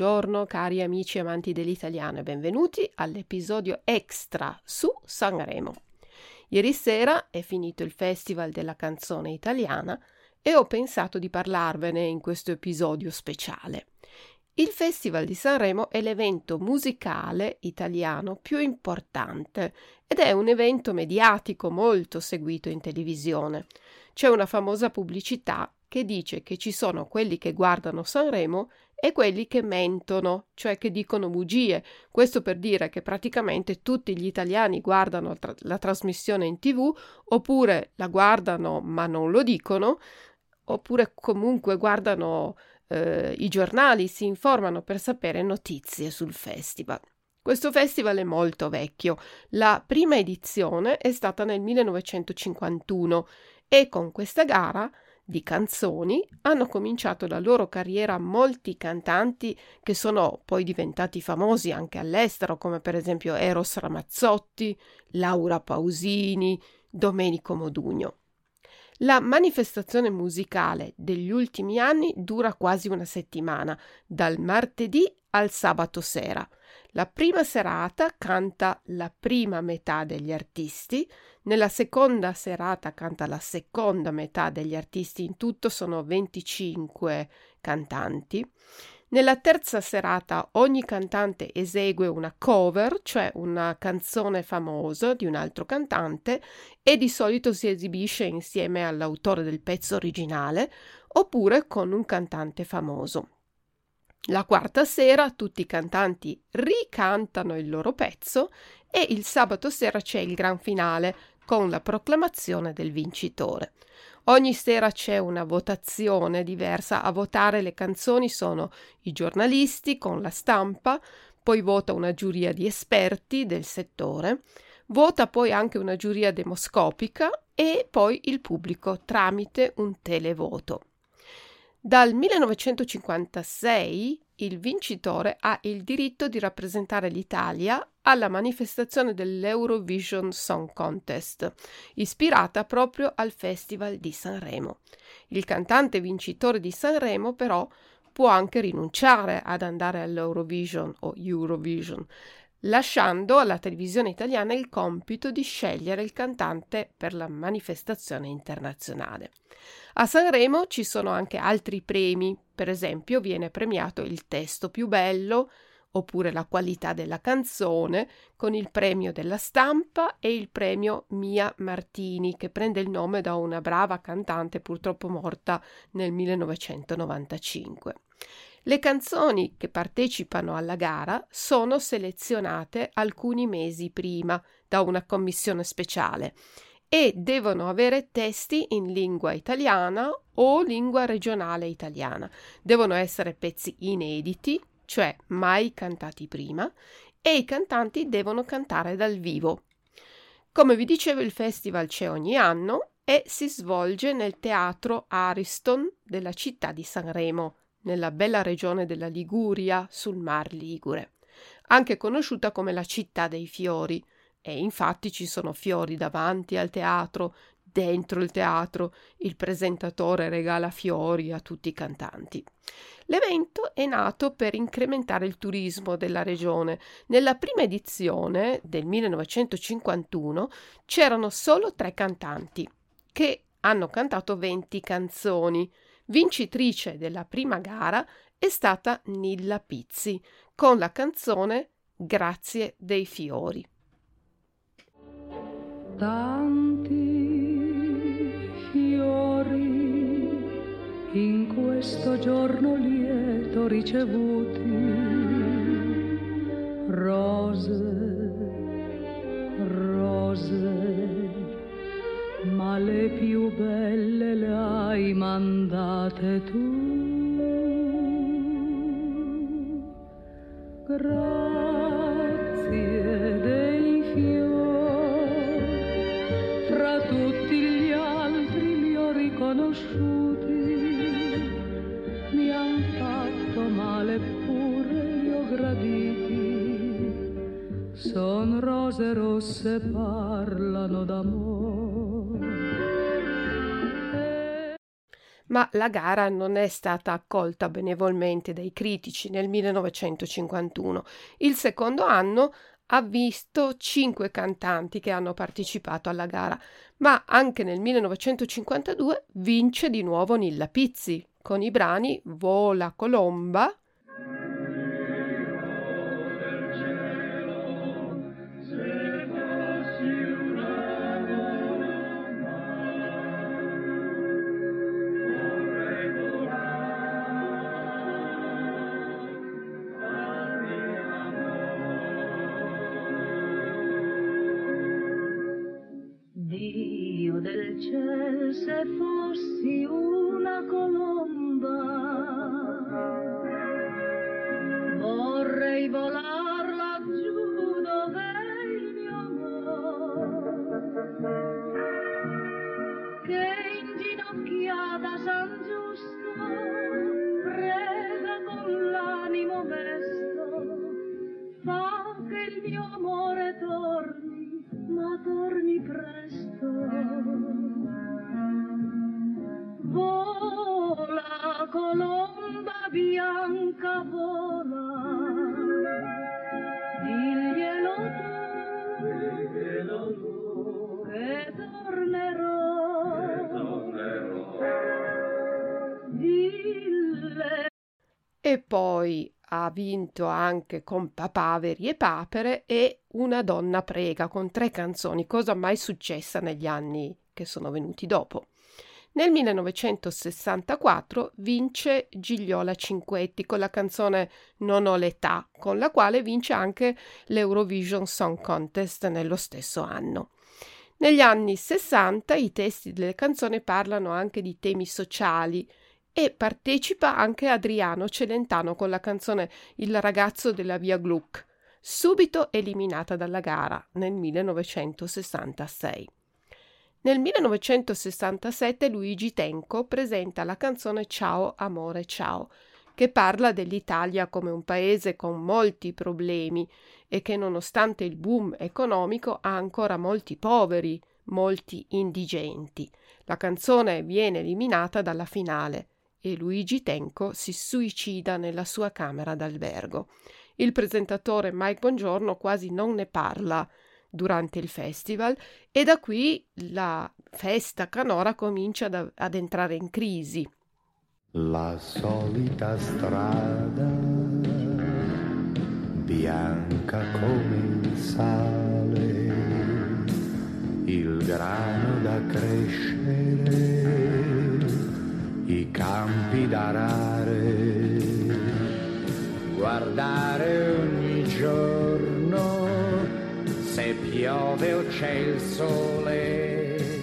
Buongiorno cari amici amanti dell'italiano e benvenuti all'episodio extra su Sanremo. Ieri sera è finito il Festival della canzone italiana e ho pensato di parlarvene in questo episodio speciale. Il Festival di Sanremo è l'evento musicale italiano più importante ed è un evento mediatico molto seguito in televisione. C'è una famosa pubblicità che dice che ci sono quelli che guardano Sanremo e quelli che mentono, cioè che dicono bugie. Questo per dire che praticamente tutti gli italiani guardano tra- la trasmissione in tv oppure la guardano ma non lo dicono, oppure comunque guardano eh, i giornali, si informano per sapere notizie sul festival. Questo festival è molto vecchio. La prima edizione è stata nel 1951 e con questa gara di canzoni hanno cominciato la loro carriera molti cantanti che sono poi diventati famosi anche all'estero, come per esempio Eros Ramazzotti, Laura Pausini, Domenico Modugno. La manifestazione musicale degli ultimi anni dura quasi una settimana, dal martedì al sabato sera. La prima serata canta la prima metà degli artisti, nella seconda serata canta la seconda metà degli artisti, in tutto sono 25 cantanti. Nella terza serata ogni cantante esegue una cover, cioè una canzone famosa di un altro cantante, e di solito si esibisce insieme all'autore del pezzo originale oppure con un cantante famoso. La quarta sera tutti i cantanti ricantano il loro pezzo e il sabato sera c'è il gran finale con la proclamazione del vincitore. Ogni sera c'è una votazione diversa, a votare le canzoni sono i giornalisti con la stampa, poi vota una giuria di esperti del settore, vota poi anche una giuria demoscopica e poi il pubblico tramite un televoto. Dal 1956 il vincitore ha il diritto di rappresentare l'Italia alla manifestazione dell'Eurovision Song Contest, ispirata proprio al Festival di Sanremo. Il cantante vincitore di Sanremo però può anche rinunciare ad andare all'Eurovision o Eurovision, lasciando alla televisione italiana il compito di scegliere il cantante per la manifestazione internazionale. A Sanremo ci sono anche altri premi, per esempio viene premiato il testo più bello, oppure la qualità della canzone, con il premio della stampa e il premio Mia Martini, che prende il nome da una brava cantante purtroppo morta nel 1995. Le canzoni che partecipano alla gara sono selezionate alcuni mesi prima da una commissione speciale e devono avere testi in lingua italiana o lingua regionale italiana. Devono essere pezzi inediti, cioè mai cantati prima, e i cantanti devono cantare dal vivo. Come vi dicevo, il festival c'è ogni anno e si svolge nel teatro Ariston della città di Sanremo nella bella regione della Liguria sul Mar Ligure, anche conosciuta come la città dei fiori, e infatti ci sono fiori davanti al teatro, dentro il teatro, il presentatore regala fiori a tutti i cantanti. L'evento è nato per incrementare il turismo della regione. Nella prima edizione del 1951 c'erano solo tre cantanti che hanno cantato 20 canzoni. Vincitrice della prima gara è stata Nilla Pizzi con la canzone Grazie dei fiori. Tanti fiori in questo giorno lieto ricevuti, rose, rose ma le più belle le hai mandate tu. Grazie dei fiori, fra tutti gli altri li ho riconosciuti, mi han fatto male pure li ho graditi. Son rose rosse parlano d'amore ma la gara non è stata accolta benevolmente dai critici nel 1951. Il secondo anno ha visto cinque cantanti che hanno partecipato alla gara, ma anche nel 1952 vince di nuovo Nilla Pizzi con i brani Vola Colomba, se fossi una colomba. Vorrei volar laggiù e poi ha vinto anche con Papaveri e Papere e Una donna prega con tre canzoni, cosa mai successa negli anni che sono venuti dopo. Nel 1964 vince Gigliola Cinquetti con la canzone Non ho l'età, con la quale vince anche l'Eurovision Song Contest nello stesso anno. Negli anni 60 i testi delle canzoni parlano anche di temi sociali, e partecipa anche Adriano Celentano con la canzone Il ragazzo della via Gluck, subito eliminata dalla gara nel 1966. Nel 1967 Luigi Tenco presenta la canzone Ciao amore ciao, che parla dell'Italia come un paese con molti problemi e che nonostante il boom economico ha ancora molti poveri, molti indigenti. La canzone viene eliminata dalla finale e Luigi Tenco si suicida nella sua camera d'albergo. Il presentatore Mike Bongiorno quasi non ne parla durante il festival e da qui la festa canora comincia ad, ad entrare in crisi. La solita strada bianca come il sale, il grano da crescere i campi d'arare, guardare piove o c'è il sole,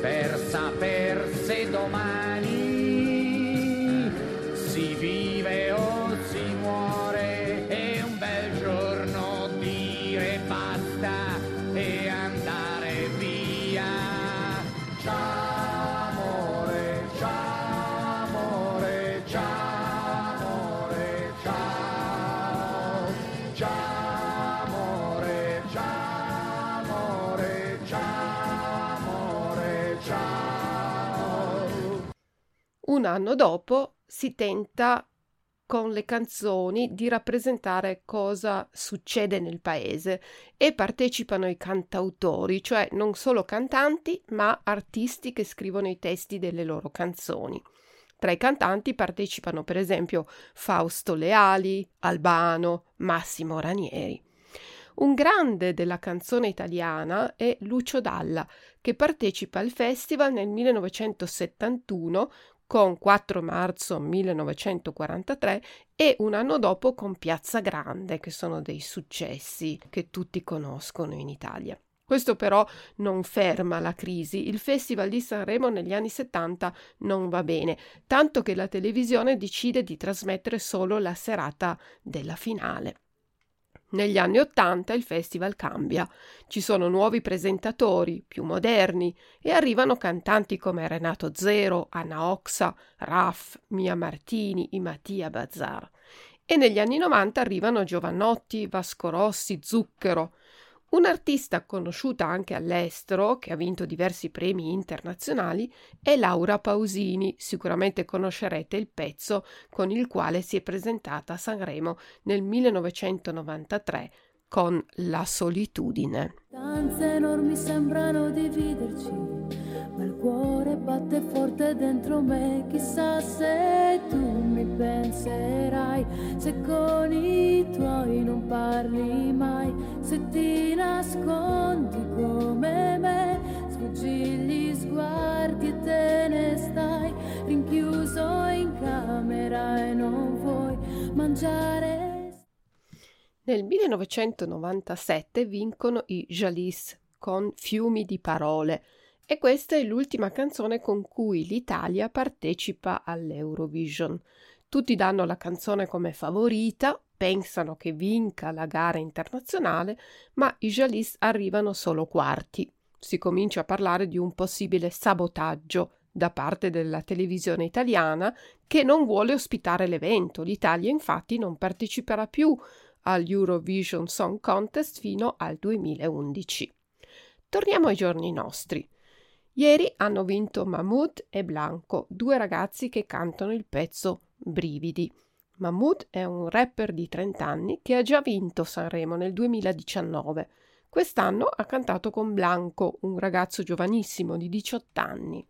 per Un anno dopo si tenta con le canzoni di rappresentare cosa succede nel paese e partecipano i cantautori, cioè non solo cantanti, ma artisti che scrivono i testi delle loro canzoni. Tra i cantanti partecipano per esempio Fausto Leali, Albano, Massimo Ranieri. Un grande della canzone italiana è Lucio Dalla, che partecipa al festival nel 1971 con 4 marzo 1943 e un anno dopo con Piazza Grande, che sono dei successi che tutti conoscono in Italia. Questo però non ferma la crisi. Il Festival di Sanremo negli anni 70 non va bene, tanto che la televisione decide di trasmettere solo la serata della finale. Negli anni Ottanta il festival cambia, ci sono nuovi presentatori, più moderni, e arrivano cantanti come Renato Zero, Anna Oxa, Raff, Mia Martini, i Mattia Bazzar. E negli anni 90 arrivano Giovannotti, Vasco Rossi, Zucchero. Un'artista conosciuta anche all'estero, che ha vinto diversi premi internazionali, è Laura Pausini. Sicuramente conoscerete il pezzo con il quale si è presentata a Sanremo nel 1993 con La solitudine. Danze enormi sembrano dividerci, ma il cuore batte forte dentro me. Chissà se tu mi penserai, se con i tuoi non parli mai, se ti nascondi come me, sfuggi gli sguardi e te ne stai, rinchiuso in camera e non vuoi mangiare nel 1997 vincono i Jalis con Fiumi di parole e questa è l'ultima canzone con cui l'Italia partecipa all'Eurovision. Tutti danno la canzone come favorita, pensano che vinca la gara internazionale, ma i Jalis arrivano solo quarti. Si comincia a parlare di un possibile sabotaggio da parte della televisione italiana che non vuole ospitare l'evento. L'Italia infatti non parteciperà più all'Eurovision Song Contest fino al 2011. Torniamo ai giorni nostri. Ieri hanno vinto Mahmoud e Blanco, due ragazzi che cantano il pezzo Brividi. Mahmoud è un rapper di 30 anni che ha già vinto Sanremo nel 2019. Quest'anno ha cantato con Blanco, un ragazzo giovanissimo di 18 anni.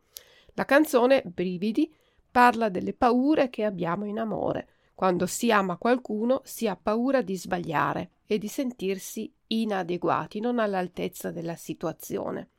La canzone Brividi parla delle paure che abbiamo in amore, quando si ama qualcuno si ha paura di sbagliare e di sentirsi inadeguati, non all'altezza della situazione.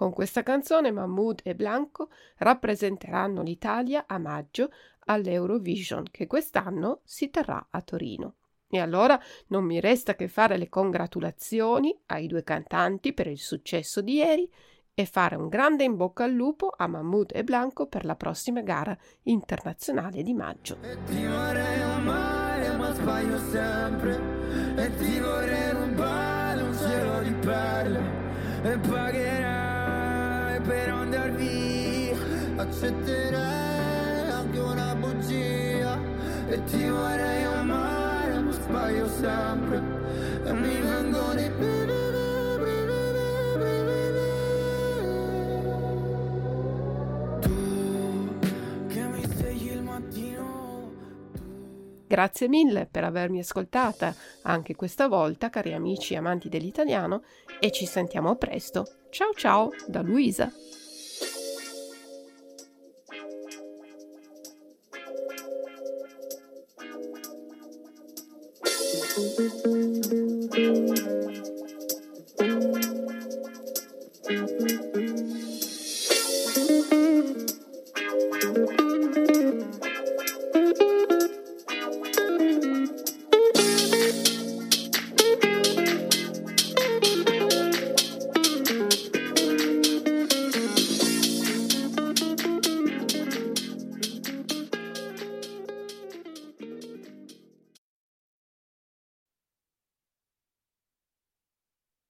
Con questa canzone Mahmoud e Blanco rappresenteranno l'Italia a maggio all'Eurovision che quest'anno si terrà a Torino. E allora non mi resta che fare le congratulazioni ai due cantanti per il successo di ieri e fare un grande in bocca al lupo a Mahmoud e Blanco per la prossima gara internazionale di maggio. E ti vorrei amare ma sbaglio sempre e ti vorrei rubare un cielo di perle e pagherai accetterai anche una bugia e ti vorrei amare ma sbaglio sempre e mi vengo di Grazie mille per avermi ascoltata anche questa volta, cari amici amanti dell'italiano, e ci sentiamo presto. Ciao ciao da Luisa.